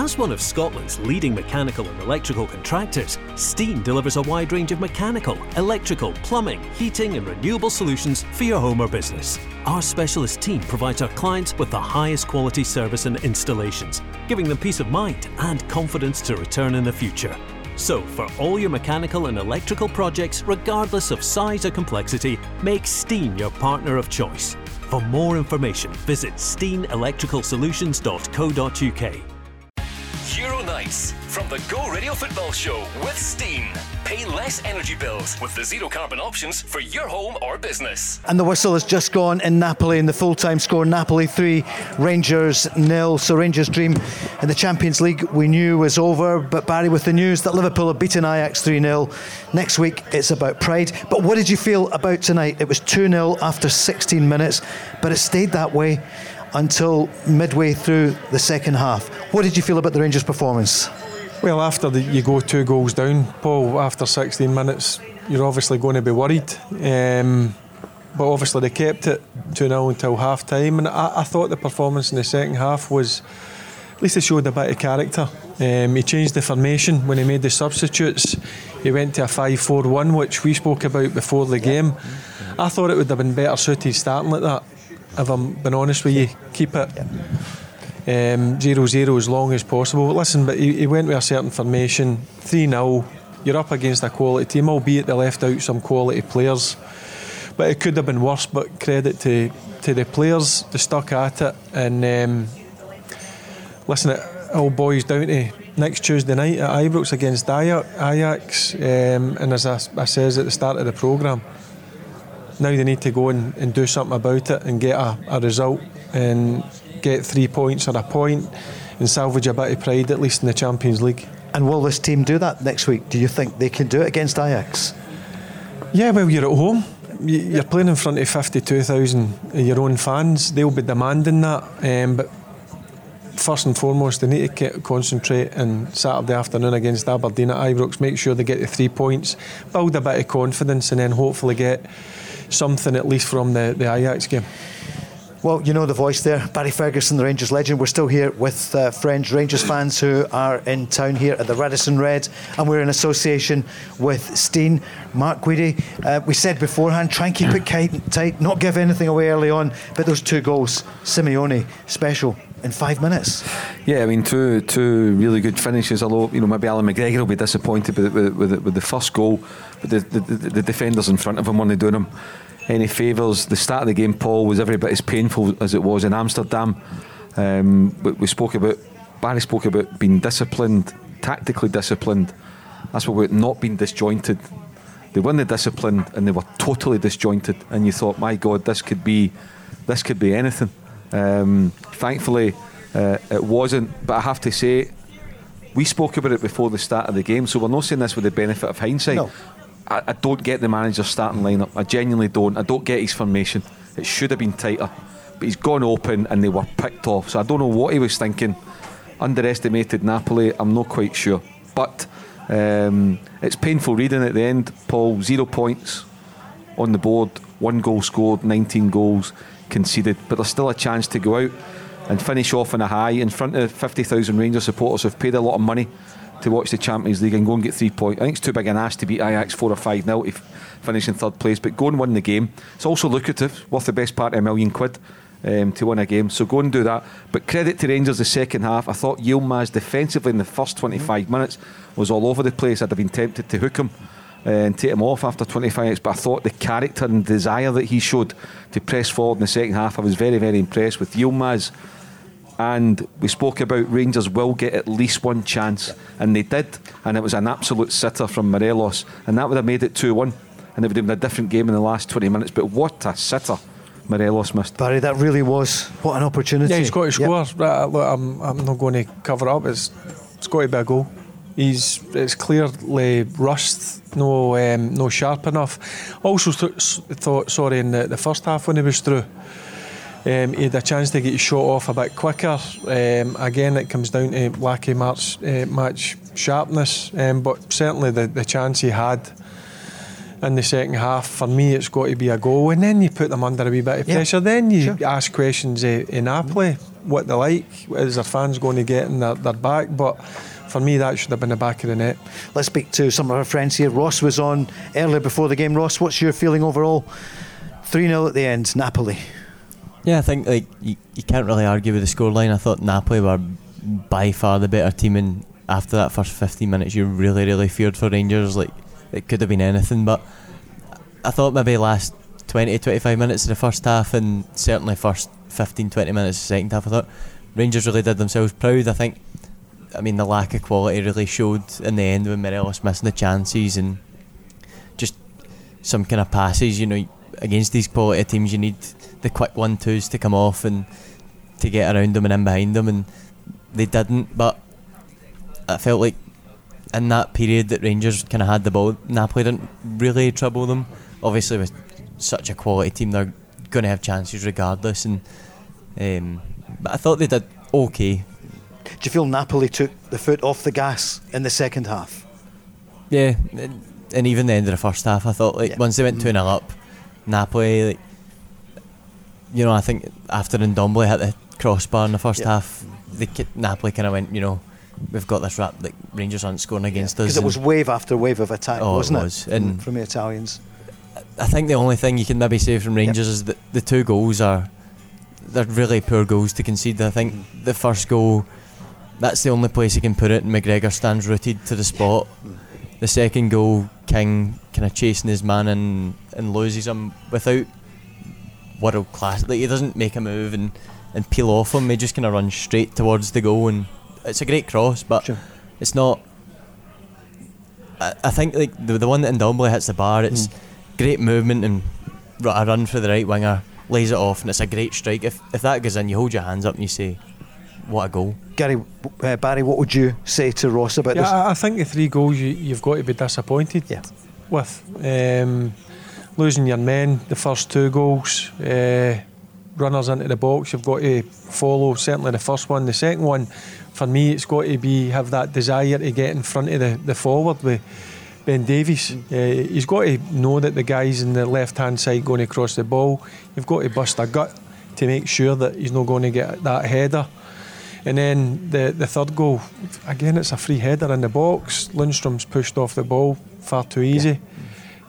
As one of Scotland's leading mechanical and electrical contractors, Steen delivers a wide range of mechanical, electrical, plumbing, heating, and renewable solutions for your home or business. Our specialist team provides our clients with the highest quality service and installations, giving them peace of mind and confidence to return in the future. So, for all your mechanical and electrical projects, regardless of size or complexity, make Steen your partner of choice. For more information, visit steenelectricalsolutions.co.uk. Nights from the Go Radio Football Show with Steen. Pay less energy bills with the zero carbon options for your home or business. And the whistle has just gone in Napoli in the full time score Napoli 3, Rangers nil. So Rangers' dream in the Champions League we knew was over. But Barry, with the news that Liverpool have beaten Ajax 3 0, next week it's about pride. But what did you feel about tonight? It was 2 0 after 16 minutes, but it stayed that way until midway through the second half. What did you feel about the Rangers' performance? Well, after the, you go two goals down, Paul, after 16 minutes, you're obviously going to be worried. Um, but obviously they kept it 2 0 until half time. And I, I, thought the performance in the second half was, at least it showed a bit of character. Um, he changed the formation when he made the substitutes. He went to a 5 4 1, which we spoke about before the game. I thought it would have been better suited starting like that if I'm being honest with you, keep it um, zero zero as long as possible. Listen, but he, he went with a certain formation, 3 0. You're up against a quality team, albeit they left out some quality players. But it could have been worse, but credit to, to the players, they stuck at it. And um, listen, it all boys down to next Tuesday night at Ibrox against Ajax. Um, and as I, I says at the start of the programme, now they need to go and, and do something about it and get a, a result and get three points or a point and salvage a bit of pride at least in the Champions League. And will this team do that next week? Do you think they can do it against Ajax? Yeah, well, you're at home. You're playing in front of 52,000 of your own fans. They'll be demanding that. Um, but first and foremost, they need to concentrate on Saturday afternoon against Aberdeen at Ibrox. Make sure they get the three points, build a bit of confidence, and then hopefully get something at least from the, the Ajax game. Well, you know the voice there, Barry Ferguson, the Rangers legend. We're still here with uh, friends, Rangers fans who are in town here at the Radisson Red, and we're in association with Steen, Mark Guidi. Uh, we said beforehand, try and keep it tight, not give anything away early on. But those two goals, Simeone, special in five minutes. Yeah, I mean, two two really good finishes. Although you know maybe Allan McGregor will be disappointed with with, with, with the first goal, but the, the, the, defenders in front of him weren't doing him any favours. The start of the game, Paul, was every bit as painful as it was in Amsterdam. Um, we spoke about Barry spoke about being disciplined, tactically disciplined. That's what we're not being disjointed. They won the discipline and they were totally disjointed, and you thought, my God, this could be, this could be anything. Um, thankfully, uh, it wasn't. But I have to say, we spoke about it before the start of the game, so we're not saying this with the benefit of hindsight. No. I, I don't get the manager's starting lineup. I genuinely don't. I don't get his formation. It should have been tighter, but he's gone open and they were picked off. So I don't know what he was thinking. Underestimated Napoli. I'm not quite sure, but. Um, it's painful reading at the end. Paul, zero points on the board, one goal scored, 19 goals conceded, but there's still a chance to go out and finish off on a high in front of 50,000 Rangers supporters who've paid a lot of money to watch the Champions League and go and get three points. I think it's too big an ask to beat Ajax four or five now to finish in third place, but go and win the game. It's also lucrative, worth the best part of a million quid. Um, to win a game, so go and do that. But credit to Rangers the second half. I thought Yilmaz defensively in the first 25 minutes was all over the place. I'd have been tempted to hook him uh, and take him off after 25 minutes. But I thought the character and desire that he showed to press forward in the second half, I was very, very impressed with Yilmaz. And we spoke about Rangers will get at least one chance, and they did. And it was an absolute sitter from Morelos, and that would have made it 2 1. And it would have been a different game in the last 20 minutes. But what a sitter Morelos missed. Barry, that really was what an opportunity. Yeah, he's got to score. Yep. Right, look, I'm, I'm not going to cover up. It's, it's got to be a goal. He's it's clearly rushed, no um, no sharp enough. Also th- thought sorry in the, the first half when he was through. Um, he had a chance to get shot off a bit quicker. Um, again, it comes down to lack of match, uh, match sharpness, um, but certainly the, the chance he had in the second half, for me, it's got to be a goal. And then you put them under a wee bit of pressure. Yeah, then you sure. ask questions uh, in Napoli. what they like? Is their fans going to get in their, their back? But for me, that should have been the back of the net. Let's speak to some of our friends here. Ross was on earlier before the game. Ross, what's your feeling overall? 3 0 at the end, Napoli. Yeah, I think like you, you can't really argue with the scoreline. I thought Napoli were by far the better team, and after that first 15 minutes, you really, really feared for Rangers. Like it could have been anything, but I thought maybe last 20 25 minutes of the first half, and certainly first 15 20 minutes of the second half, I thought Rangers really did themselves proud. I think, I mean, the lack of quality really showed in the end when Morelos missing the chances and just some kind of passes. You know, against these quality teams, you need the quick one twos to come off and to get around them and in behind them, and they didn't. But I felt like in that period that Rangers kind of had the ball, Napoli didn't really trouble them. Obviously, with such a quality team, they're going to have chances regardless. And um, but I thought they did okay. Do you feel Napoli took the foot off the gas in the second half? Yeah, and, even the end of the first half, I thought like Yeah. once they went two 0 up, Napoli, like, you know, I think after Ndombele hit the crossbar in the first Yeah. half, the Napoli kind of went, you know, we've got this rap. Like Rangers aren't scoring against us. Because it was wave after wave of attack, Oh, wasn't it? was. From- And- from the Italians. I think the only thing you can maybe say from Rangers is that the two goals are they're really poor goals to concede. I think mm. the first goal that's the only place you can put it and McGregor stands rooted to the spot. Mm. The second goal, King kind of chasing his man and, and loses him without world class. Like he doesn't make a move and, and peel off him. He just kind of runs straight towards the goal and it's a great cross, but Sure. it's not. I, I think like the the one that Ndombele hits the bar, it's great movement and a run for the right winger, lays it off, and it's a great strike. If if that goes in, you hold your hands up and you say, "What a goal!" Gary, uh, Barry, what would you say to Ross about Yeah, this? I, I think the three goals you, you've got to be disappointed Yeah. with. Um, losing your men, the first two goals, uh, runners into the box, you've got to follow. Certainly the first one. The second one, for me, it's got to be have that desire to get in front of the, the forward with Ben Davies. Uh, he's got to know that the guys in the left hand side going across the ball. You've got to bust a gut to make sure that he's not going to get that header. And then the, the third goal, again, it's a free header in the box. Lundstram's pushed off the ball far too easy.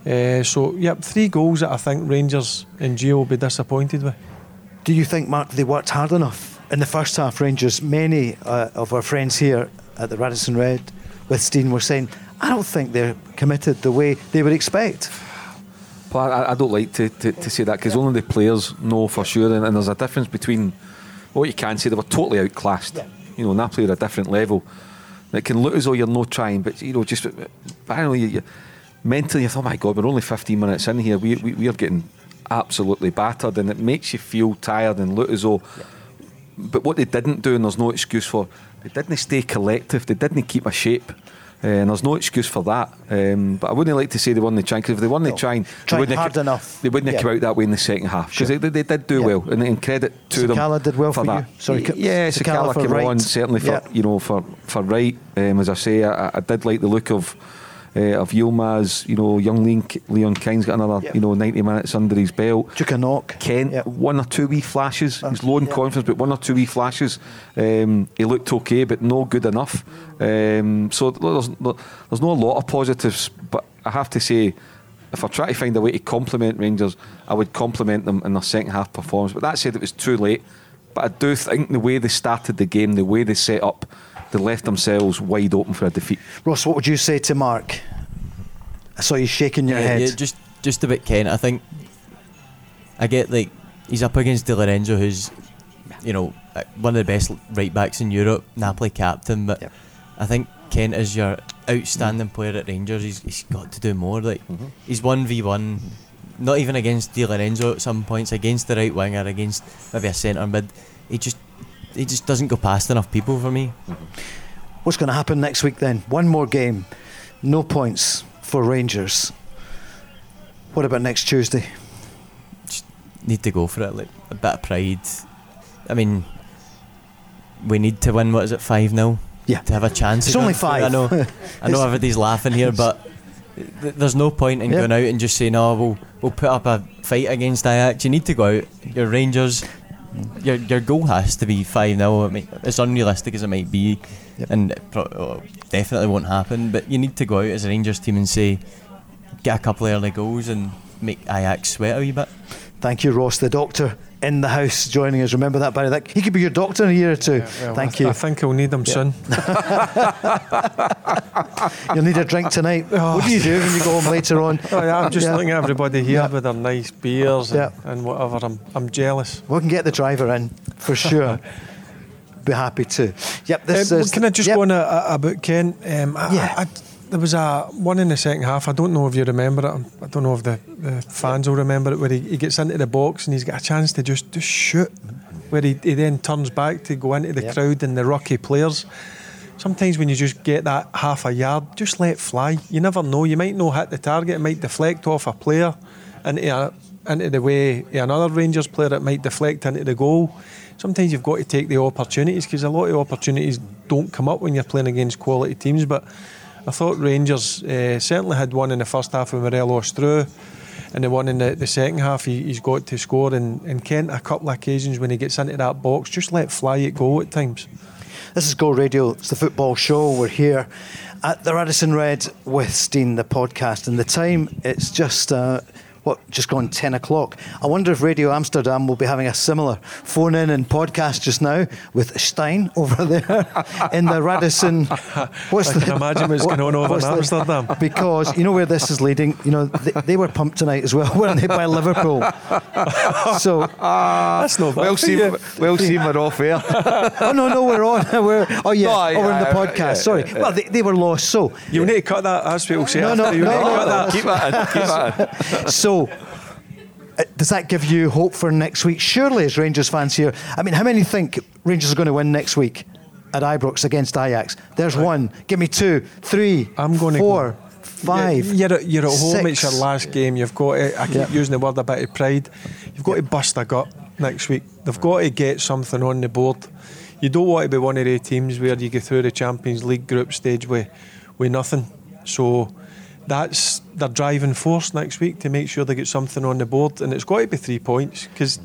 Uh, so, yep, three goals that I think Rangers and Gio will be disappointed with. Do you think, Mark, they worked hard enough in the first half? Rangers, many uh, of our friends here at the Radisson Red with Steen were saying, I don't think they're committed the way they would expect. But I, I don't like to, to, to say that because only the players know for sure, and, and there's a difference between what you can say they were totally outclassed. You know, Napoli are a different level. It can look as though you're not trying, but you know, just I don't know, you, you, mentally you thought, oh my God, we're only 15 minutes in here. We, we we are getting absolutely battered, and it makes you feel tired and look as though. But what they didn't do, and there's no excuse for, they didn't stay collective. They didn't keep a shape. Uh, and there's no excuse for that. Um, but I wouldn't like to say they weren't trying because if they weren't No. trying, they wouldn't hard have, enough. They wouldn't have Yeah. come out that way in the second half because Sure. they, they did do Yeah. well, and, and credit to them. Sakala did well for you? that. Sorry, Ka- yeah, Sakala Sakala for came right. on certainly for Yeah. you know for for right. Um, as I say, I, I did like the look of. Uh, of Yilmaz, you know, young Leon, Leon King's got another, Yeah. you know, 90 minutes under his belt. Took a knock. Kent, Yeah. one or two wee flashes. He's low in yeah. confidence, but one or two wee flashes. Um, he looked okay, but no good enough. Um, so there's, there's not a lot of positives, but I have to say, if I try to find a way to compliment Rangers, I would compliment them in their second half performance. But that said, it was too late. But I do think the way they started the game, the way they set up, they left themselves wide open for a defeat. Ross, what would you say to Mark? I saw you shaking your yeah, head. yeah, just just about Kent. I think I get like he's up against Di Lorenzo, who's you know uh, one of the best right backs in Europe, Napoli captain. But Yep. I think Kent is your outstanding player at Rangers. He's, he's got to do more. Like Mm-hmm. he's one v one, not even against Di Lorenzo at some points, against the right winger, against maybe a centre mid. He just he just doesn't go past enough people for me. What's going to happen next week then? One more game, no points for Rangers. What about next Tuesday? Just need to go for it. Like a bit of pride. I mean, we need to win. What is it, five 0 Yeah. to have a chance. It's only through. I five. know. I know everybody's laughing here, but th- there's no point in Yeah. going out and just saying, "Oh, we'll we'll put up a fight against Ajax." You need to go out. Your Rangers. Your your goal has to be five 0 I mean, as unrealistic as it might be, Yep. and it pro- oh, definitely won't happen. But you need to go out as a Rangers team and say, get a couple of early goals and make Ajax sweat a wee bit. Thank you, Ross, the doctor in the house joining us. Remember that, Barry? That, he could be your doctor in a year or two. Well, Thank I, you. I think I'll need them soon. You'll need a drink tonight. What do you do when you go home later on? Oh, yeah, I'm just Yeah. looking at everybody here Yeah. with their nice beers and, Yeah. and whatever. I'm, I'm jealous. We can get the driver in for sure. Be happy to. Yep. This Um, is. can I just yep. go on about Ken? Um, I, Yeah. I, there was a one in the second half. I don't know if you remember it. I don't know if the, the fans will remember it. Where he, he gets into the box and he's got a chance to just, just shoot. Where he, he then turns back to go into the Yep. crowd and the rocky players. Sometimes when you just get that half a yard, just let it fly. You never know. You might not hit the target. It might deflect off a player into a, into the way another Rangers player. It might deflect into the goal. Sometimes you've got to take the opportunities because a lot of opportunities don't come up when you're playing against quality teams. But I thought Rangers uh, certainly had one in the first half with Morelos through. And the one in the, the second half, he, he's got to score. And, and Kent, a couple of occasions when he gets into that box, just let fly it go at times. This is Go Radio. It's the football show. We're here at the Radisson Red with Steen, the podcast, and the time it's just. Uh, what, just gone 10 o'clock. I wonder if Radio Amsterdam will be having a similar phone in and podcast just now with Stein over there in the Radisson. What's I can imagine what's going on over what's in the- Amsterdam. Because you know where this is leading. You know, they, they were pumped tonight as well, weren't they, by Liverpool? So, That's not bad. Well seen, well seen, we're off air. oh no, no, we're on. We're, oh yeah, No, oh, we're in the I- I- podcast. yeah, Sorry. yeah, Well, they, they were lost. So, You need to cut that, as people say. No, after. no, you no, need to no, cut no. that. keep that in, keep that in. So, uh, does that give you hope for next week? Surely, as Rangers fans here, I mean, how many think Rangers are going to win next week at Ibrox against Ajax? There's one. Give me two, three, I'm going to four, go. five. You're, you're at, you're at home. It's your last game. You've got to. I keep Yeah. using the word a bit of pride. You've got to bust a gut next week. They've got to get something on the board. You don't want to be one of the teams where you go through the Champions League group stage with with nothing. So that's their driving force next week to make sure they get something on the board, and it's got to be three points because.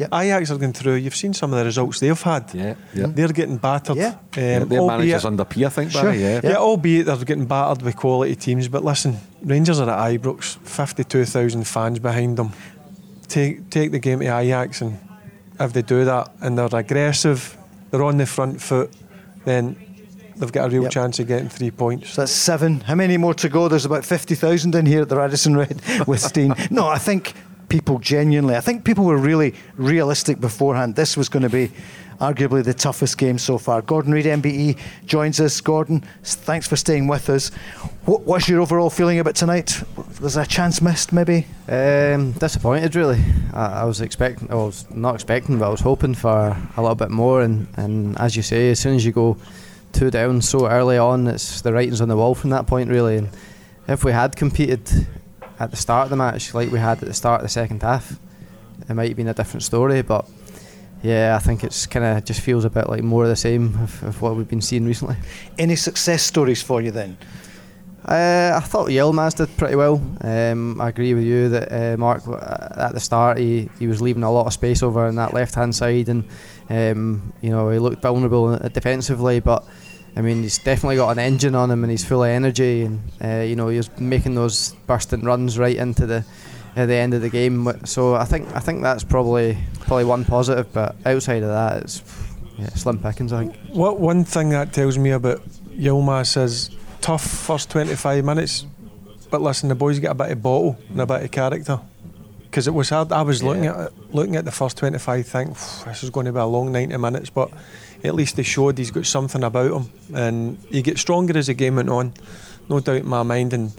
Yep. Ajax are going through. You've seen some of the results they've had. Yeah, yeah. They're getting battered. Yeah. Um, Their albeit- manager's under P, I think, Sure. Barry. Yeah. yeah, albeit they're getting battered with quality teams. But listen, Rangers are at Ibrox, 52,000 fans behind them. Take take the game to Ajax, and if they do that and they're aggressive, they're on the front foot, then they've got a real Yep. chance of getting three points. So that's seven. How many more to go? There's about 50,000 in here at the Radisson Red with Steen. No, I think people genuinely, I think people were really realistic beforehand. This was going to be arguably the toughest game so far. Gordon Reid, MBE, joins us. Gordon, thanks for staying with us. What, what's your overall feeling about tonight? Was a chance missed, maybe? Um, disappointed, really. I, I was expecting, I was not expecting, but I was hoping for a little bit more. And, and as you say, as soon as you go two down so early on, it's the writing's on the wall from that point, really. And if we had competed at the start of the match, like we had at the start of the second half, it might have been a different story. But yeah, I think it's kind of just feels a bit like more of the same of, of what we've been seeing recently. Any success stories for you then? Uh, I thought Yilmaz did pretty well. Um, I agree with you that uh, Mark at the start he, he was leaving a lot of space over on that left hand side, and um, you know he looked vulnerable uh, defensively. But I mean he's definitely got an engine on him, and he's full of energy, and uh, you know he's making those bursting runs right into the at the end of the game. So I think I think that's probably probably one positive. But outside of that, it's yeah, slim pickings. I think. What one thing that tells me about Yilmaz is tough first 25 minutes, but listen, the boys get a bit of bottle and a bit of character. Because it was hard. I was looking at it, looking at the first 25, think this is going to be a long 90 minutes, but at least they showed he's got something about him, and he gets stronger as the game went on, no doubt in my mind. And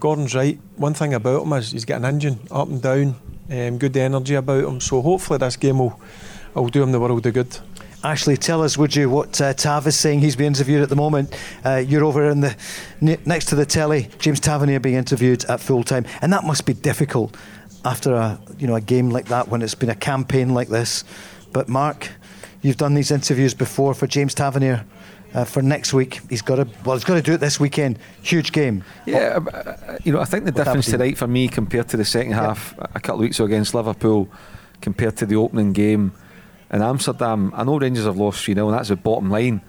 Gordon's right. One thing about him is he's got an engine up and down, um, good energy about him. So hopefully this game will will do him the world of good. Ashley, tell us, would you, what uh, Tav is saying? He's being interviewed at the moment. Uh, you're over in the ne- next to the telly. James Tavernier being interviewed at full time, and that must be difficult after a you know a game like that when it's been a campaign like this. But Mark, you've done these interviews before for James Tavernier. Uh, for next week, he's got to well, he's got to do it this weekend. Huge game. Yeah, um, uh, you know, I think the difference would tonight for me compared to the second half a couple of weeks ago against Liverpool, compared to the opening game, in Amsterdam. I know Rangers have lost 3 0, and that's the bottom line.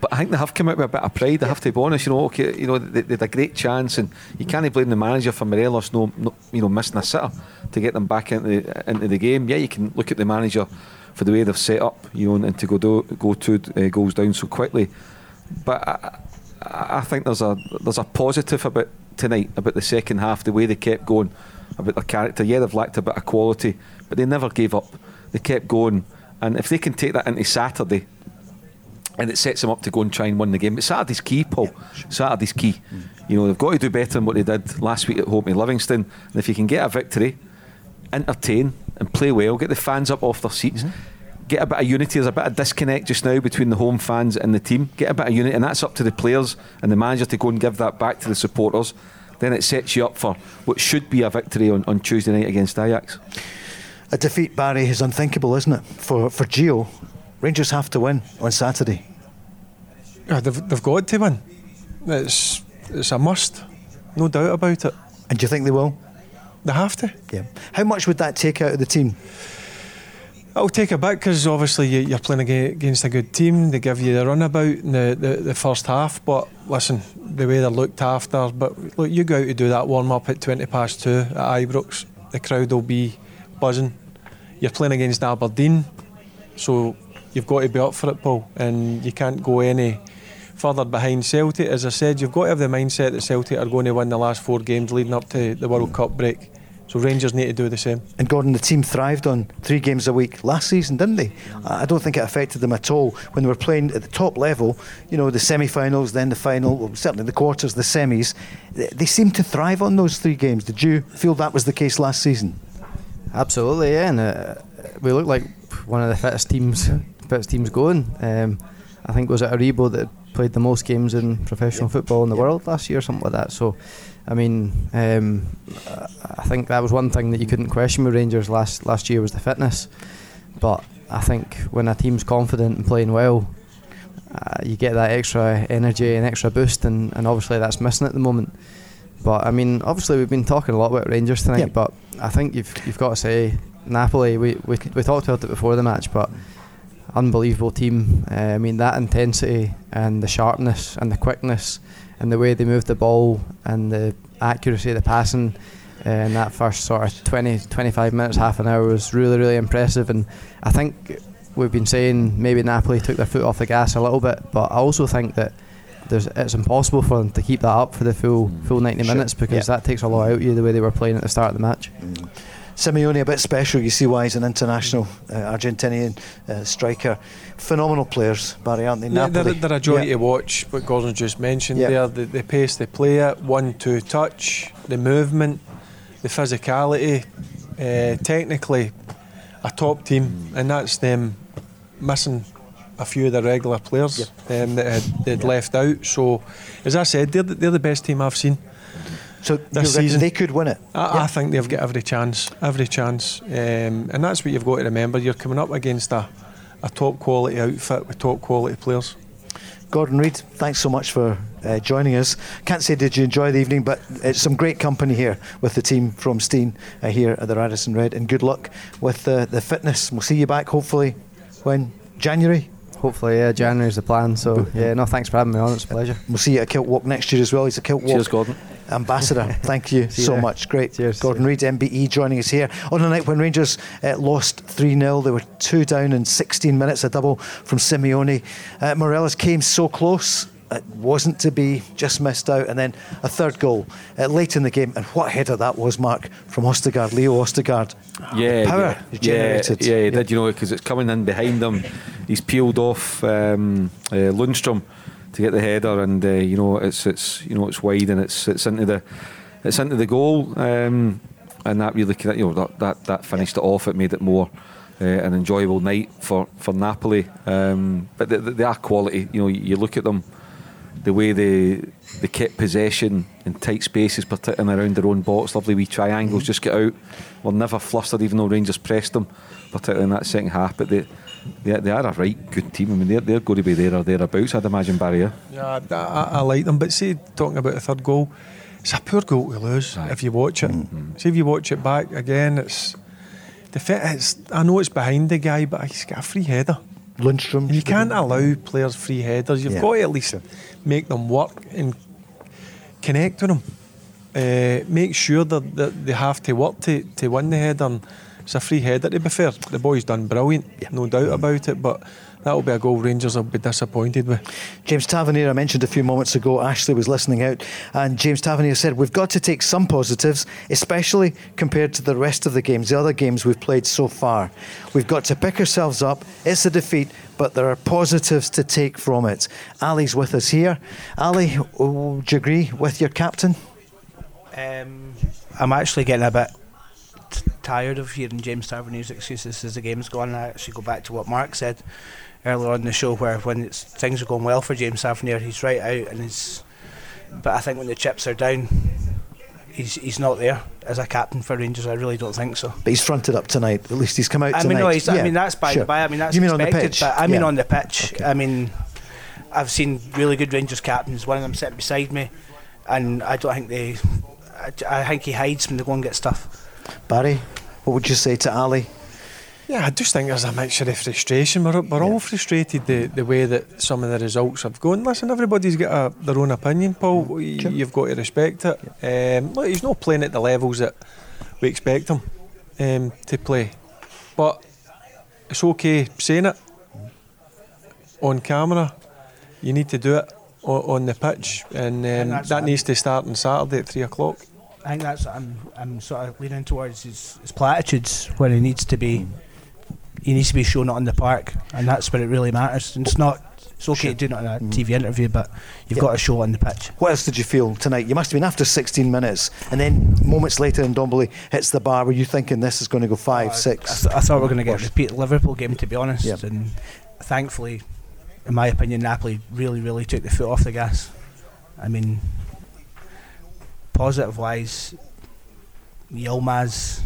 But I think they have come out with a bit of pride. They have to be honest. You know, okay, you know they, they had a great chance, and you can't blame the manager for Morelos no, no you know missing a sitter to get them back into the, into the game. Yeah, you can look at the manager for the way they've set up, you know, and to go do, go two uh, goals down so quickly. But I, I think there's a there's a positive about tonight about the second half, the way they kept going, about their character. Yeah, they've lacked a bit of quality, but they never gave up. They kept going, and if they can take that into Saturday, and it sets them up to go and try and win the game. But Saturday's key, Paul. Saturday's key. You know they've got to do better than what they did last week at home in Livingston. And if you can get a victory, entertain and play well, get the fans up off their seats. Mm-hmm get a bit of unity. There's a bit of disconnect just now between the home fans and the team. Get a bit of unity, and that's up to the players and the manager to go and give that back to the supporters. Then it sets you up for what should be a victory on, on Tuesday night against Ajax. A defeat, Barry, is unthinkable, isn't it? For for Gio, Rangers have to win on Saturday. Yeah, they've, they've got to win. It's it's a must, no doubt about it. And do you think they will? They have to. Yeah. How much would that take out of the team? It'll take a bit because obviously you're playing against a good team. They give you the runabout in the, the, the, first half, but listen, the way they're looked after. But look, you go out to do that warm up at 20 past two at Ibrox, the crowd will be buzzing. You're playing against Aberdeen, so you've got to be up for it, Paul, and you can't go any further behind Celtic. As I said, you've got to have the mindset that Celtic are going to win the last four games leading up to the World Cup break. So Rangers need to do the same. And Gordon, the team thrived on three games a week last season, didn't they? I don't think it affected them at all when they were playing at the top level. You know, the semi-finals, then the final, well, certainly the quarters, the semis. They seemed to thrive on those three games. Did you feel that was the case last season? Absolutely, yeah. And uh, we looked like one of the fittest teams, fittest teams going. Um, I think it was at Aribo that played the most games in professional football in the world last year, or something like that. So I mean, um, I think that was one thing that you couldn't question with Rangers last last year was the fitness. But I think when a team's confident and playing well, uh, you get that extra energy and extra boost, and, and obviously that's missing at the moment. But I mean, obviously we've been talking a lot about Rangers tonight, but I think you've you've got to say Napoli. We we, we talked about it before the match, but unbelievable team. Uh, I mean that intensity and the sharpness and the quickness and the way they moved the ball and the accuracy of the passing uh, in that first sort of 20, 25 minutes, half an hour was really, really impressive. And I think we've been saying maybe Napoli took their foot off the gas a little bit, but I also think that there's, it's impossible for them to keep that up for the full full 90 sure. minutes because that takes a lot out of you the way they were playing at the start of the match. Mm. Simeone a bit special. You see why he's an international uh, Argentinian uh, striker. Phenomenal players, Barry, aren't they? Yeah, they're, they're, a joy yeah. to watch. What Gordon just mentioned yeah. there, the, the pace they play at, one-two touch, the movement, the physicality. Uh, technically, a top team, and that's them missing a few of the regular players um, that had, they'd left out. So, as I said, they're the, they're the best team I've seen. So this season they could win it. I. I, think they've got every chance, every chance, um, and that's what you've got to remember. You're coming up against a, a top quality outfit with top quality players. Gordon Reid, thanks so much for uh, joining us. Can't say did you enjoy the evening, but it's some great company here with the team from Steen uh, here at the Radisson Red, and good luck with uh, the fitness. We'll see you back hopefully when January. Hopefully, yeah, January is the plan. So, yeah, no, thanks for having me on. It's a pleasure. We'll see you at Kilt Walk next year as well. He's a Kilt Walk. Cheers, Gordon. Ambassador. Thank you so much. Great. Cheers. Gordon Reid, MBE, joining us here on the night when Rangers uh, lost 3 0. They were two down in 16 minutes, a double from Simeone. Uh, Morelos came so close. It wasn't to be, just missed out. And then a third goal uh, late in the game. And what header that was, Mark, from Østigård, Leo Østigård. Yeah, power yeah, generated. Yeah, yeah, he did, you know, because it's coming in behind him. He's peeled off um, uh, Lundstram to get the header, and uh, you know it's it's you know it's wide and it's it's into the it's into the goal, um, and that really you know that that, that finished it off. It made it more. Uh, an enjoyable night for for Napoli, um, but they, they are quality. You know, you look at them, the way they they kept possession in tight spaces, particularly around their own box. Lovely wee triangles just get out. Were never flustered, even though Rangers pressed them, particularly in that second half. But they they, they are a right good team. I mean, they're, they're going to be there or thereabouts, I'd imagine, Barry. Yeah, I, I, like them. But see, talking about a third goal, it's a poor goal to lose if you watch it. Mm-hmm. See, if you watch it back again, it's the fit is, I know it's behind the guy, but he's got a free header. Lundstram. You can't allow players free headers. You've Yeah. got to at least make them work and connect with them. Uh, make sure that, that they have to work to, to win the header. And it's a free header, to be fair. The boy's done brilliant, no doubt about it. But that'll be a goal Rangers will be disappointed with. James Tavernier, I mentioned a few moments ago, Ashley was listening out, and James Tavernier said, We've got to take some positives, especially compared to the rest of the games, the other games we've played so far. We've got to pick ourselves up. It's a defeat, but there are positives to take from it. Ali's with us here. Ali, do you agree with your captain? Um, I'm actually getting a bit tired of hearing James Tavernier's excuses as the game's gone. I actually go back to what Mark said earlier on in the show, where when it's, things are going well for James Tavernier, he's right out and he's. But I think when the chips are down, he's he's not there as a captain for Rangers. I really don't think so. But he's fronted up tonight. At least he's come out I tonight. mean, no, he's, I mean that's by sure. the by. I mean that's You mean on the pitch? But I mean Yeah. on the pitch. Okay. I mean, I've seen really good Rangers captains. One of them sitting beside me, and I don't think they. I, I think he hides when they go and get stuff. Barry, what would you say to Ali? Yeah, I just think there's a mixture of frustration. We're, we're all frustrated the, the way that some of the results have gone. Listen, everybody's got a, their own opinion, Paul. Sure. You've got to respect it. Um, look, he's not playing at the levels that we expect him um, to play. But it's okay saying it on camera. You need to do it on, on the pitch, and And um, that's that needs to start on Saturday at three o'clock. I think that's what I'm I'm sort of leaning towards his, his platitudes where he needs to be he needs to be shown it on the park and that's where it really matters. And it's not it's okay to do it on a mm-hmm. TV interview but you've got to show it on the pitch. What else did you feel tonight? You must have been after 16 minutes, and then moments later, Ndombele hits the bar. Were you thinking this is going to go five, uh, I, six? th- I thought we were going to get a repeat Liverpool game to be honest Yep. and thankfully in my opinion Napoli really really took the foot off the gas. I mean positive wise Yilmaz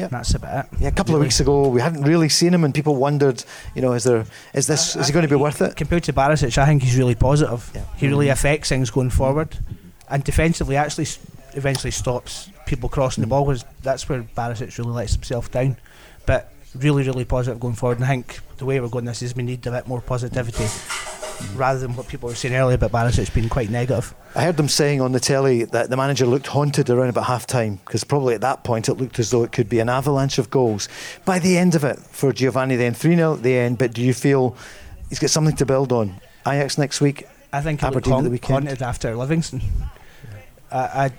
Yep. that's about it. Yeah, a couple of weeks ago, we hadn't really seen him, and people wondered, you know, is there, is this, is he going to be worth it? Compared to Barisic, I think he's really positive. Yeah. He really mm-hmm. affects things going forward, and defensively actually eventually stops people crossing the mm. ball. Because that's where Barisic really lets himself down. But really, really positive going forward. And I think the way we're going this is we need a bit more positivity rather than what people were saying earlier about Barisic being quite negative. I heard them saying on the telly that the manager looked haunted around about half time because probably at that point it looked as though it could be an avalanche of goals. By the end of it, for Giovanni, then 3 0 at the end, but do you feel he's got something to build on? Ajax next week? I think Aberdeen at the weekend. haunted after Livingston. I, I,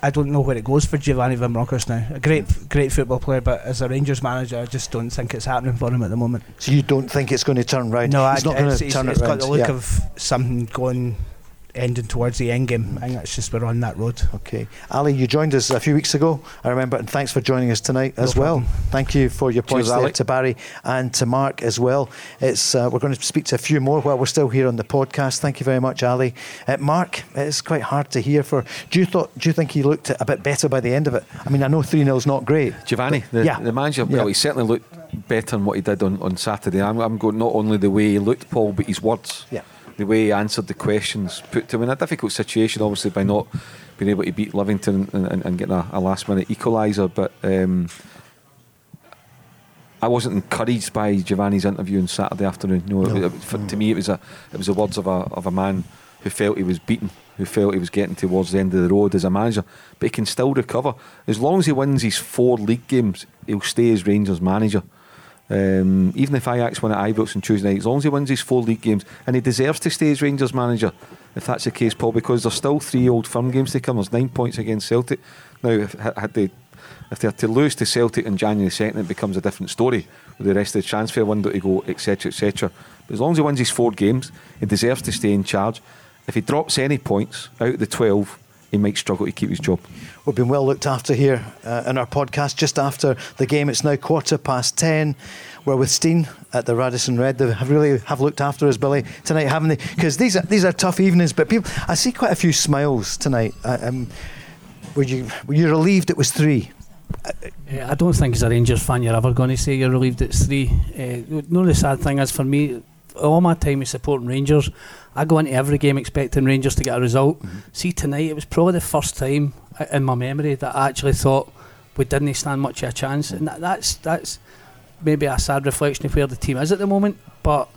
I don't know where it goes for Giovanni Van Bronckhorst now. A great, great football player, but as a Rangers manager, I just don't think it's happening for him at the moment. So you don't think it's going to turn round? No, it's I, not going to turn it's it's got the look Yeah. of something going, ending towards the end game. I think that's just we're on that road. Okay. Ali, you joined us a few weeks ago, I remember, and thanks for joining us tonight No as well. problem. Thank you for your points Cheers, there Ali. to Barry and to Mark as well. It's uh, We're going to speak to a few more while we're still here on the podcast. Thank you very much, Ali. Uh, Mark, it's quite hard to hear. For Do you thought? Do you think he looked a bit better by the end of it? I mean, I know 3 0 is not great. Giovanni, the, Yeah. the manager, Yeah. well, he certainly looked better than what he did on, on Saturday. I'm, I'm going not only the way he looked, Paul, but his words. Yeah. The way he answered the questions put to him in a difficult situation, obviously, by not being able to beat Livingston and, and, and getting a, a last minute equaliser. But um, I wasn't encouraged by Giovanni's interview on Saturday afternoon. No, No. It, it, for, to me, it was a it was the words of a of a man who felt he was beaten, who felt he was getting towards the end of the road as a manager. But he can still recover as long as he wins his four league games. He'll stay as Rangers manager. Um, even if Ajax win at Ibrox on Tuesday night, as long as he wins his four league games, and he deserves to stay as Rangers manager, if that's the case, Paul, because there's still three old firm games to come. There's nine points against Celtic. Now, if, had they, if they are to lose to Celtic on January 2nd, it becomes a different story with the rest of the transfer window to go, etc., etc. But as long as he wins his four games, he deserves to stay in charge. If he drops any points out of the 12, he might struggle to keep his job. We've been well looked after here uh, in our podcast just after the game. It's now quarter past 10. We're with Steen at the Radisson Red. They have really have looked after us, Billy, tonight, haven't they? Because these are, these are tough evenings, but people, I see quite a few smiles tonight. Uh, um, were, you, were you relieved it was three? Uh, I don't think as a Rangers fan you're ever going to say you're relieved it's three. Uh, no, the sad thing is for me, all my time of supporting Rangers, I go into every game expecting Rangers to get a result. Mm-hmm. See, tonight it was probably the first time in my memory that I actually thought we didn't stand much of a chance, and that, that's that's maybe a sad reflection of where the team is at the moment. But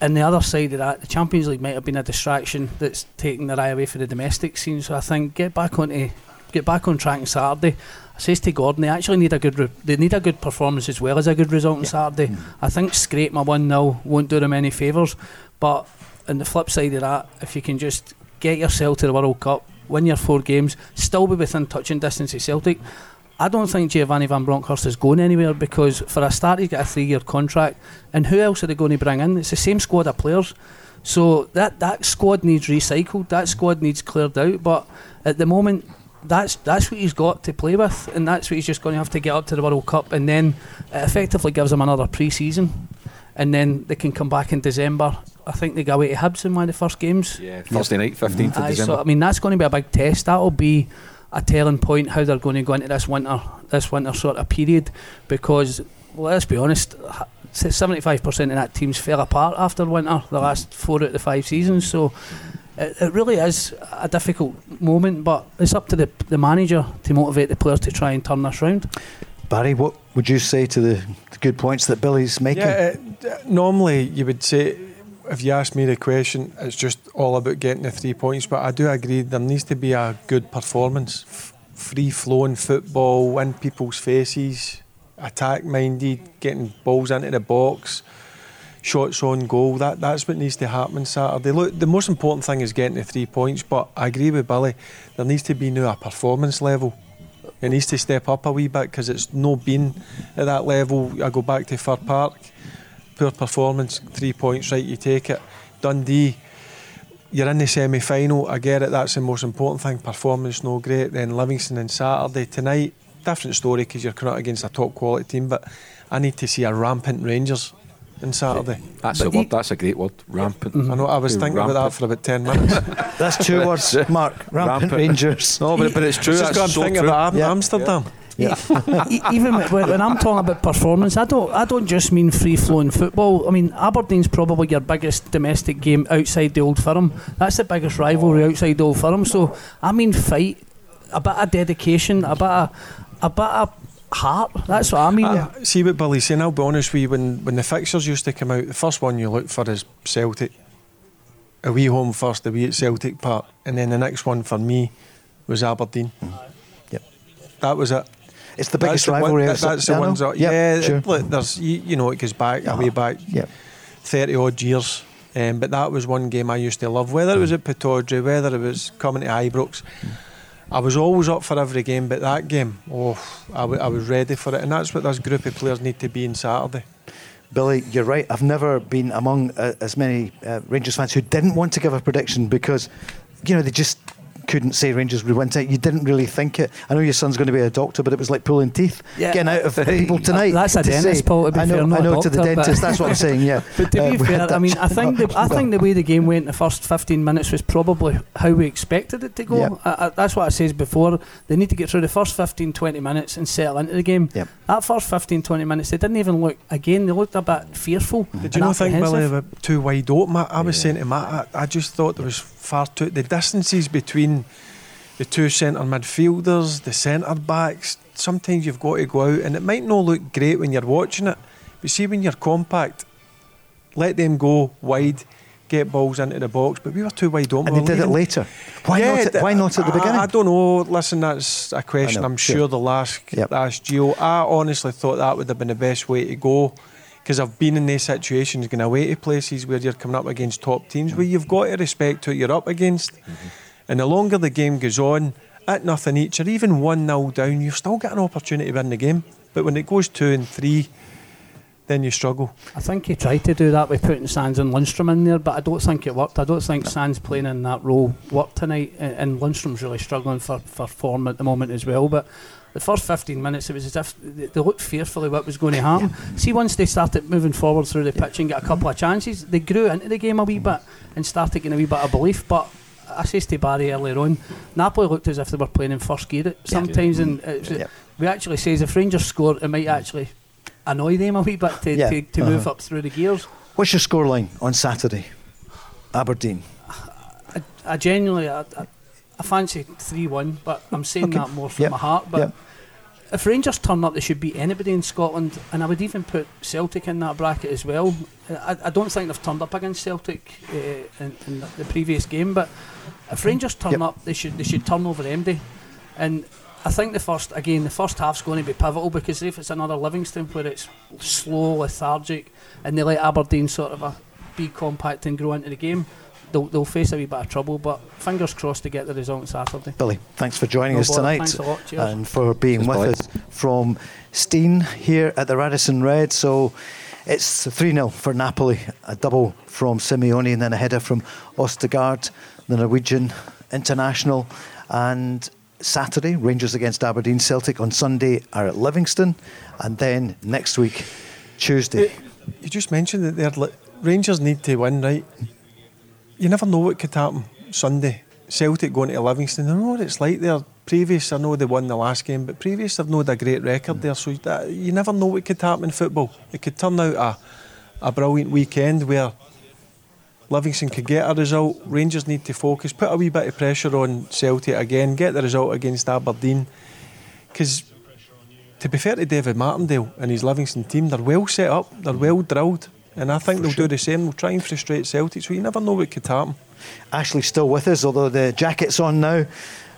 on the other side of that, the Champions League might have been a distraction that's taking their eye away from the domestic scene. So I think get back onto get back on track on Saturday. I says to Gordon, they actually need a good re- they need a good performance as well as a good result on Saturday. Hmm. I think scrape my one 0 won't do them any favours. But on the flip side of that, if you can just get yourself to the World Cup, win your four games, still be within touching distance of Celtic. I don't think Giovanni Van Bronckhorst is going anywhere because for a start he's got a three year contract and who else are they going to bring in? It's the same squad of players. So that, that squad needs recycled, that squad needs cleared out, but at the moment that's that's what he's got to play with and that's what he's just going to have to get up to the World Cup and then it effectively gives him another pre season and then they can come back in December. I think they go away to Hibs in one of the first games. Yeah, Thursday night, 15th of December. so I mean that's going to be a big test. That'll be a telling point how they're going to go into this winter, this winter sort of period, because well, let's be honest, seventy-five percent of that team's fell apart after winter, the last four out of the five seasons. So it, it really is a difficult moment, but it's up to the the manager to motivate the players to try and turn this round. Barry, what would you say to the, the good points that Billy's making? Yeah, uh, normally you would say, if you ask me the question, it's just all about getting the three points. But I do agree there needs to be a good performance, F- free flowing football in people's faces, attack minded, getting balls into the box, shots on goal. That that's what needs to happen Saturday. Look, the most important thing is getting the three points. But I agree with Billy. There needs to be now a performance level. It needs to step up a wee bit because it's no been at that level. I go back to Fir Park, poor performance, three points, right, you take it. Dundee, you're in the semi final. I get it, that's the most important thing. Performance, no great. Then Livingston on Saturday. Tonight, different story because you're coming out against a top quality team, but I need to see a rampant Rangers on Saturday. That's a word. That's a great word. Rampant. I know. I was Yeah, thinking about that for about ten minutes. That's two words, Mark. Rampant, Rangers. No, but, but it's true. It's just That's so thinking true. about Am- Yeah. Amsterdam. E- even when, when I'm talking about performance, I don't I don't just mean free flowing football. I mean Aberdeen's probably your biggest domestic game outside the old firm. That's the biggest rivalry outside the old firm. So I mean fight, a bit of dedication, a bit of a bit of heart. That's what I mean. Uh, see what Billy's saying. I'll be honest with you. When when the fixtures used to come out, the first one you look for is Celtic. A wee home first, a wee at Celtic Park, and then the next one for me was Aberdeen. Yep. That was it. It's the That's biggest the one- rivalry. that- That's the Yeah, ones that, Yep, yeah. sure. look, there's you, you know it goes back Uh-huh. way back, Yep. thirty odd years. Um, but that was one game I used to love. Whether it was at Pittodrie, whether it was coming to Ibrox, I was always up for every game. But that game, oh, I, w- I was ready for it, and that's what this group of players need to be on Saturday. Billy, you're right. I've never been among uh, as many uh, Rangers fans who didn't want to give a prediction because, you know, they just couldn't say Rangers would win tonight. You didn't really think it. I know your son's going to be a doctor, but it was like pulling teeth Yeah. getting out of people tonight. That's a to dentist, say- Paul, to be I know, fair, not I a know to the dentist. That's what I'm saying. Yeah. But to Uh, be we fair, had I mean, I think the, I think the way the game went in the first 15 minutes was probably how we expected it to go. Yep. I, I, that's what I says before. They need to get through the first 15, 20 minutes and settle into the game. Yep. That first 15, 20 minutes, they didn't even look, again, they looked a bit fearful. Did and you not think Billy were too wide open? I, I was saying to Matt, I, I just thought there was far too the distances between the two centre midfielders, the centre backs. Sometimes you've got to go out, and it might not look great when you're watching it, but see when you're compact, let them go wide, get balls into the box. But we were too wide open. And We they did it later. Why Yeah, not? At, why not at the I- beginning? I, don't know. Listen, that's a question. I'm sure. sure they'll ask, Yep. ask Gio. I honestly thought that would have been the best way to go because I've been in these situations going away to places where you're coming up against top teams where mm. you've got to respect who you're up against. Mm-hmm. And the longer the game goes on, at nothing each, or even 1 0 down, you've still got an opportunity to win the game. But when it goes 2 and 3, then you struggle. I think he tried to do that by putting Sands and Lundstram in there, but I don't think it worked. I don't think Sands playing in that role worked tonight, and, Lundstram's really struggling for, for form at the moment as well. But the first 15 minutes, it was as if they, they looked fearfully what was going to happen. See, once they started moving forward through the pitch and got a couple of chances, they grew into the game a wee bit and started getting a wee bit of belief. But I says to Barry earlier on, Napoli looked as if they were playing in first gear sometimes, and it Yeah. we actually says if Rangers score, it might actually annoy them a wee bit to, Yeah. to, to move Uh-huh. up through the gears. What's your scoreline on Saturday? Aberdeen. I, I genuinely, I, I, I fancy 3 1, but I'm saying Okay. that more from my heart. But. If Rangers turn up, they should beat anybody in Scotland, and I would even put Celtic in that bracket as well. I, I don't think they've turned up against Celtic uh, in, in, the previous game, but if Rangers turn yep. up, they should they should turn over MD. And I think the first again the first half's going to be pivotal because if it's another Livingston where it's slow, lethargic, and they let Aberdeen sort of a, be compact and grow into the game, they'll, they'll face a wee bit of trouble. But fingers crossed to get the result on Saturday. Billy, thanks for joining no us tonight and for being Cheers, with us from Steen here at the Radisson Red. So. It's 3 0 for Napoli, a double from Simeone and then a header from Ostigard, the Norwegian international. And Saturday, Rangers against Aberdeen. Celtic on Sunday are at Livingston. And then next week, Tuesday. You just mentioned that they're li- Rangers need to win, right? You never know what could happen Sunday. Celtic going to Livingston, I know what it's like there. Previous, I know they won the last game, but previous they've not a great record there. So that, you never know what could happen in football. It could turn out a, a brilliant weekend where Livingston could get a result. Rangers need to focus, put a wee bit of pressure on Celtic again, get the result against Aberdeen. Because to be fair to David Martindale and his Livingston team, they're well set up, they're well drilled, and I think For they'll sure. do the same. They'll try and frustrate Celtic, so you never know what could happen. Ashley's still with us, although the jacket's on now.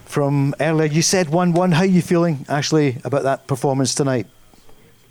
From earlier, you said 1 1. How are you feeling, Ashley, about that performance tonight?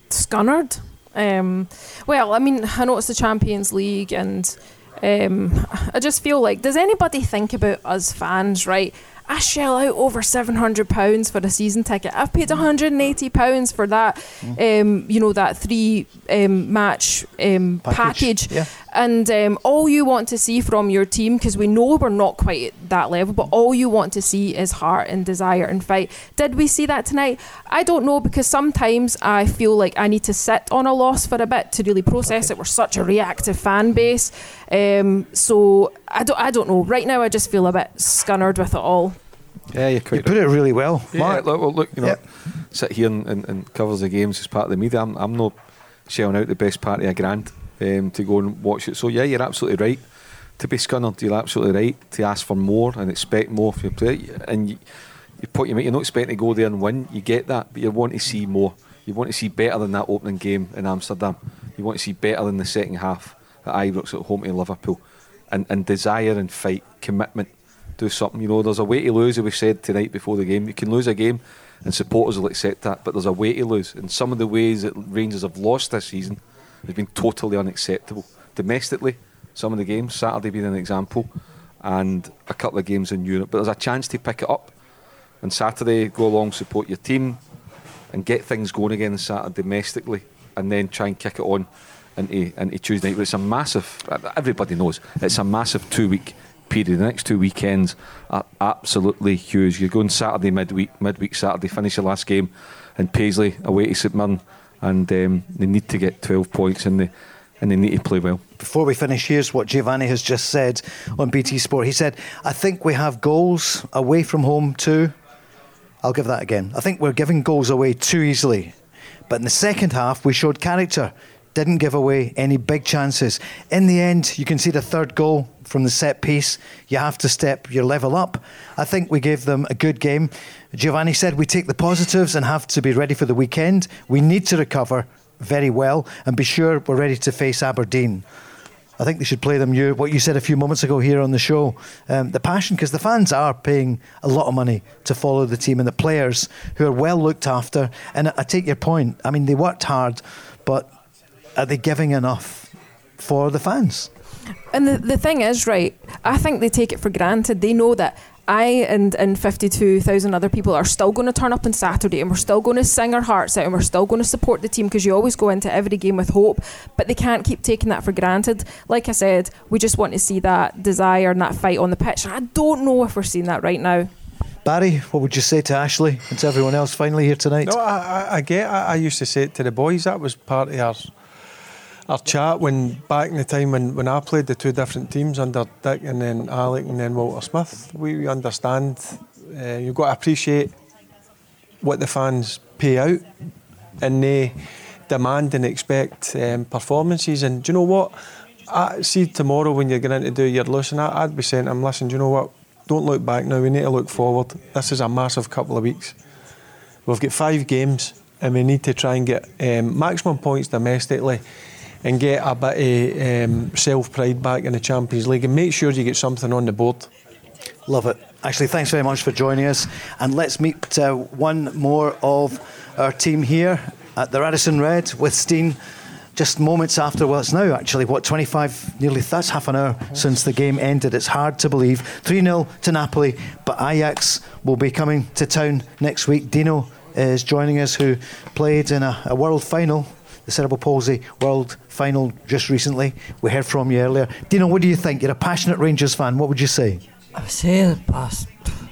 Scunnered. Um, well, I mean, I know it's the Champions League and um, I just feel like, does anybody think about us fans, right? I shell out over seven hundred pounds for a season ticket. I've paid one hundred and eighty pounds for that, mm. um, you know, that three um, match um, package. package. Yeah. And um, all you want to see from your team, because we know we're not quite at that level, but all you want to see is heart and desire and fight. Did we see that tonight? I don't know because sometimes I feel like I need to sit on a loss for a bit to really process okay. it. We're such a reactive fan base, um, so I don't. I don't know. Right now, I just feel a bit scunnered with it all. Yeah, you put it really well. Yeah, Mark, look, look, you know, yep. sit here and, and, and, covers the games as part of the media. I'm, I'm not shelling out the best part of a grand um, to go and watch it. So yeah, you're absolutely right to be scunnered. You're absolutely right to ask for more and expect more from your player. And you, you put you're not expecting to go there and win. You get that, but you want to see more. You want to see better than that opening game in Amsterdam. You want to see better than the second half at Ibrox at home to Liverpool, and and desire and fight, commitment do something. You know, there's a way to lose, as we said tonight before the game. You can lose a game, and supporters will accept that, but there's a way to lose. And some of the ways that Rangers have lost this season has been totally unacceptable. Domestically, some of the games, Saturday being an example, and a couple of games in Europe. But there's a chance to pick it up. And Saturday, go along, support your team, and get things going again on Saturday domestically, and then try and kick it on into, into Tuesday night. But it's a massive, everybody knows, it's a massive two week period. The next two weekends are absolutely huge. You're going Saturday midweek, midweek Saturday, finish your last game in Paisley away to St Mirren, and um, they need to get 12 points and they and they need to play well. Before we finish, here's what Giovanni has just said on BT Sport. He said, "I think we have goals away from home too." I'll give that again. I think we're giving goals away too easily. But in the second half, we showed character didn't give away any big chances. In the end, you can see the third goal from the set piece. You have to step your level up. I think we gave them a good game. Giovanni said we take the positives and have to be ready for the weekend. We need to recover very well and be sure we're ready to face Aberdeen. I think they should play them you what you said a few moments ago here on the show. Um, the passion, because the fans are paying a lot of money to follow the team and the players who are well looked after. And I take your point. I mean, they worked hard, but are they giving enough for the fans? And the, the thing is, right, I think they take it for granted. They know that I and, and 52,000 other people are still going to turn up on Saturday and we're still going to sing our hearts out and we're still going to support the team because you always go into every game with hope, but they can't keep taking that for granted. Like I said, we just want to see that desire and that fight on the pitch. I don't know if we're seeing that right now. Barry, what would you say to Ashley and to everyone else finally here tonight? No, I, I, I get. I, I used to say it to the boys. That was part of our our chat when back in the time when, when I played the two different teams under Dick and then Alec and then Walter Smith, we we understand uh, you've got to appreciate what the fans pay out and they demand and expect um, performances. And do you know what? I see tomorrow when you're going to do your losing, I'd be saying to them, listen, do you know what? Don't look back now. We need to look forward. This is a massive couple of weeks we've got five games and we need to try and get um, maximum points domestically and get a bit of um, self pride back in the Champions League and make sure you get something on the board. Love it. Ashley, thanks very much for joining us. And let's meet uh, one more of our team here at the Radisson Red with Steen. Just moments after, well, it's now actually, what, 25, nearly, that's half an hour since the game ended. It's hard to believe. 3 0 to Napoli, but Ajax will be coming to town next week. Dino is joining us, who played in a, a world final the cerebral palsy world final just recently. We heard from you earlier. Dino, what do you think? You're a passionate Rangers fan. What would you say? I would say the past,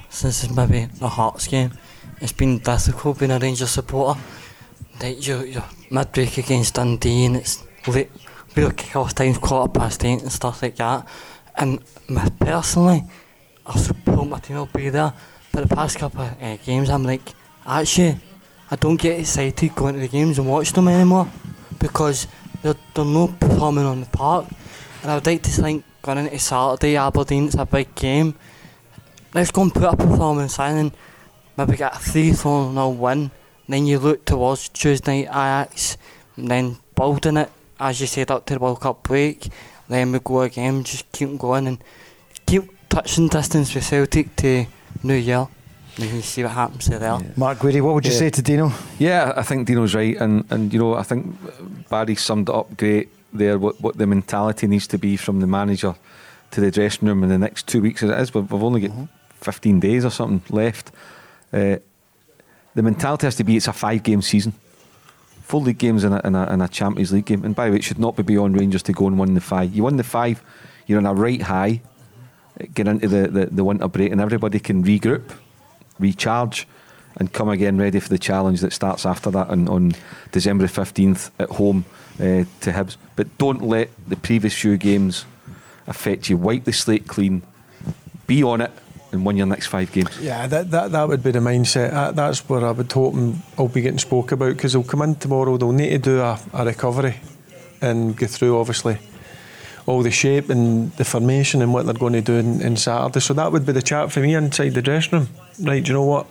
since maybe the Hearts game, it's been difficult being a Rangers supporter. Like you, you're midweek against Dundee and it's late, real kick-off times, quarter past eight and stuff like that. And me personally, I support my team I'll be there. But the past couple of uh, games, I'm like, actually, I don't get excited going to the games and watch them anymore because they're, they're not performing on the park. And I would like to think going into Saturday, Aberdeen, it's a big game. Let's go and put a performance in and maybe get a 3 4 0 win. Then you look towards Tuesday night Ajax, and then building it, as you said, up to the World Cup break. Then we go again, just keep going and keep touching distance with Celtic to New Year. And you see what happens there. Yeah. Mark Guidi, what would you Yeah. say to Dino? Yeah, I think Dino's right, and and you know I think Barry summed it up great there. What what the mentality needs to be from the manager to the dressing room in the next two weeks as it is. We've, we've only got 15 days or something left. Uh, the mentality has to be it's a five game season. Full league games in a, in, a, in a Champions League game. And by the way, it should not be beyond Rangers to go and win the five. You win the five, you're on a right high, get into the, the, the winter break, and everybody can regroup, recharge, and come again ready for the challenge that starts after that on, on December 15th at home uh, to Hibs. But don't let the previous few games affect you. Wipe the slate clean, be on it, and win your next five games. Yeah, that, that, that would be the mindset. That, that's where I would hope I'll be getting spoke about because they'll come in tomorrow, they'll need to do a, a recovery and go through, obviously, all the shape and the formation and what they're going to do in, in Saturday. So that would be the chat for me inside the dressing room. Right, do you know what?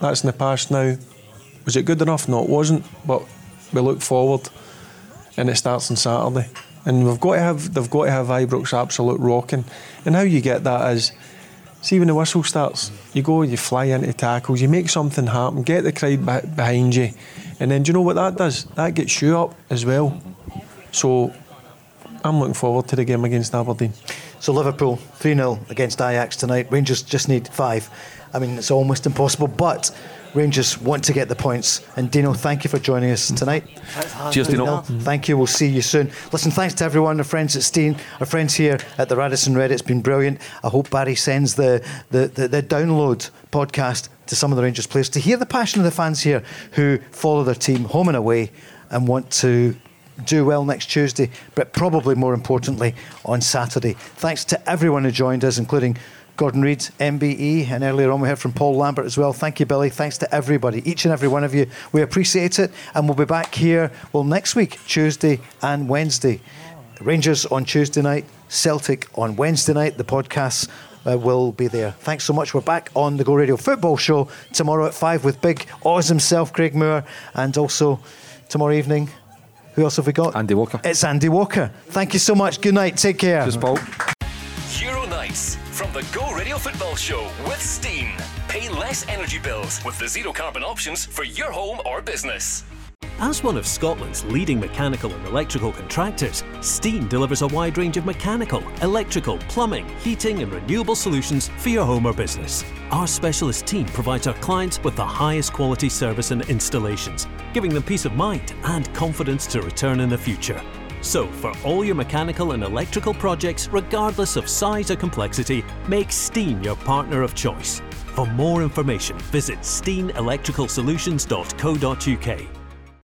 That's in the past now. Was it good enough? No, it wasn't. But we look forward and it starts on Saturday. And we've got to have they've got to have Ibrox absolute rocking. And how you get that is see when the whistle starts, you go, you fly into tackles, you make something happen, get the crowd behind you, and then do you know what that does? That gets you up as well. So I'm looking forward to the game against Aberdeen. So Liverpool 3 0 against Ajax tonight. Rangers just need five. I mean, it's almost impossible, but Rangers want to get the points. And Dino, thank you for joining us tonight. Cheers, Dino. 3-0. Thank you. We'll see you soon. Listen, thanks to everyone, our friends at Steen, our friends here at the Radisson Red. It's been brilliant. I hope Barry sends the, the, the, the download podcast to some of the Rangers players to hear the passion of the fans here who follow their team home and away and want to do well next Tuesday, but probably more importantly on Saturday. Thanks to everyone who joined us, including Gordon Reid, MBE, and earlier on we heard from Paul Lambert as well. Thank you, Billy. Thanks to everybody, each and every one of you. We appreciate it, and we'll be back here, well, next week, Tuesday and Wednesday. Rangers on Tuesday night, Celtic on Wednesday night. The podcasts uh, will be there. Thanks so much. We're back on the Go Radio Football Show tomorrow at 5 with big Oz himself, Craig Moore, and also tomorrow evening. Who else have we got? Andy Walker. It's Andy Walker. Thank you so much. Good night. Take care. Cheers, Paul. The Go Radio Football Show with Steen. Pay less energy bills with the zero carbon options for your home or business. As one of Scotland's leading mechanical and electrical contractors, Steen delivers a wide range of mechanical, electrical, plumbing, heating, and renewable solutions for your home or business. Our specialist team provides our clients with the highest quality service and installations, giving them peace of mind and confidence to return in the future. So, for all your mechanical and electrical projects, regardless of size or complexity, make Steen your partner of choice. For more information, visit steenelectricalsolutions.co.uk.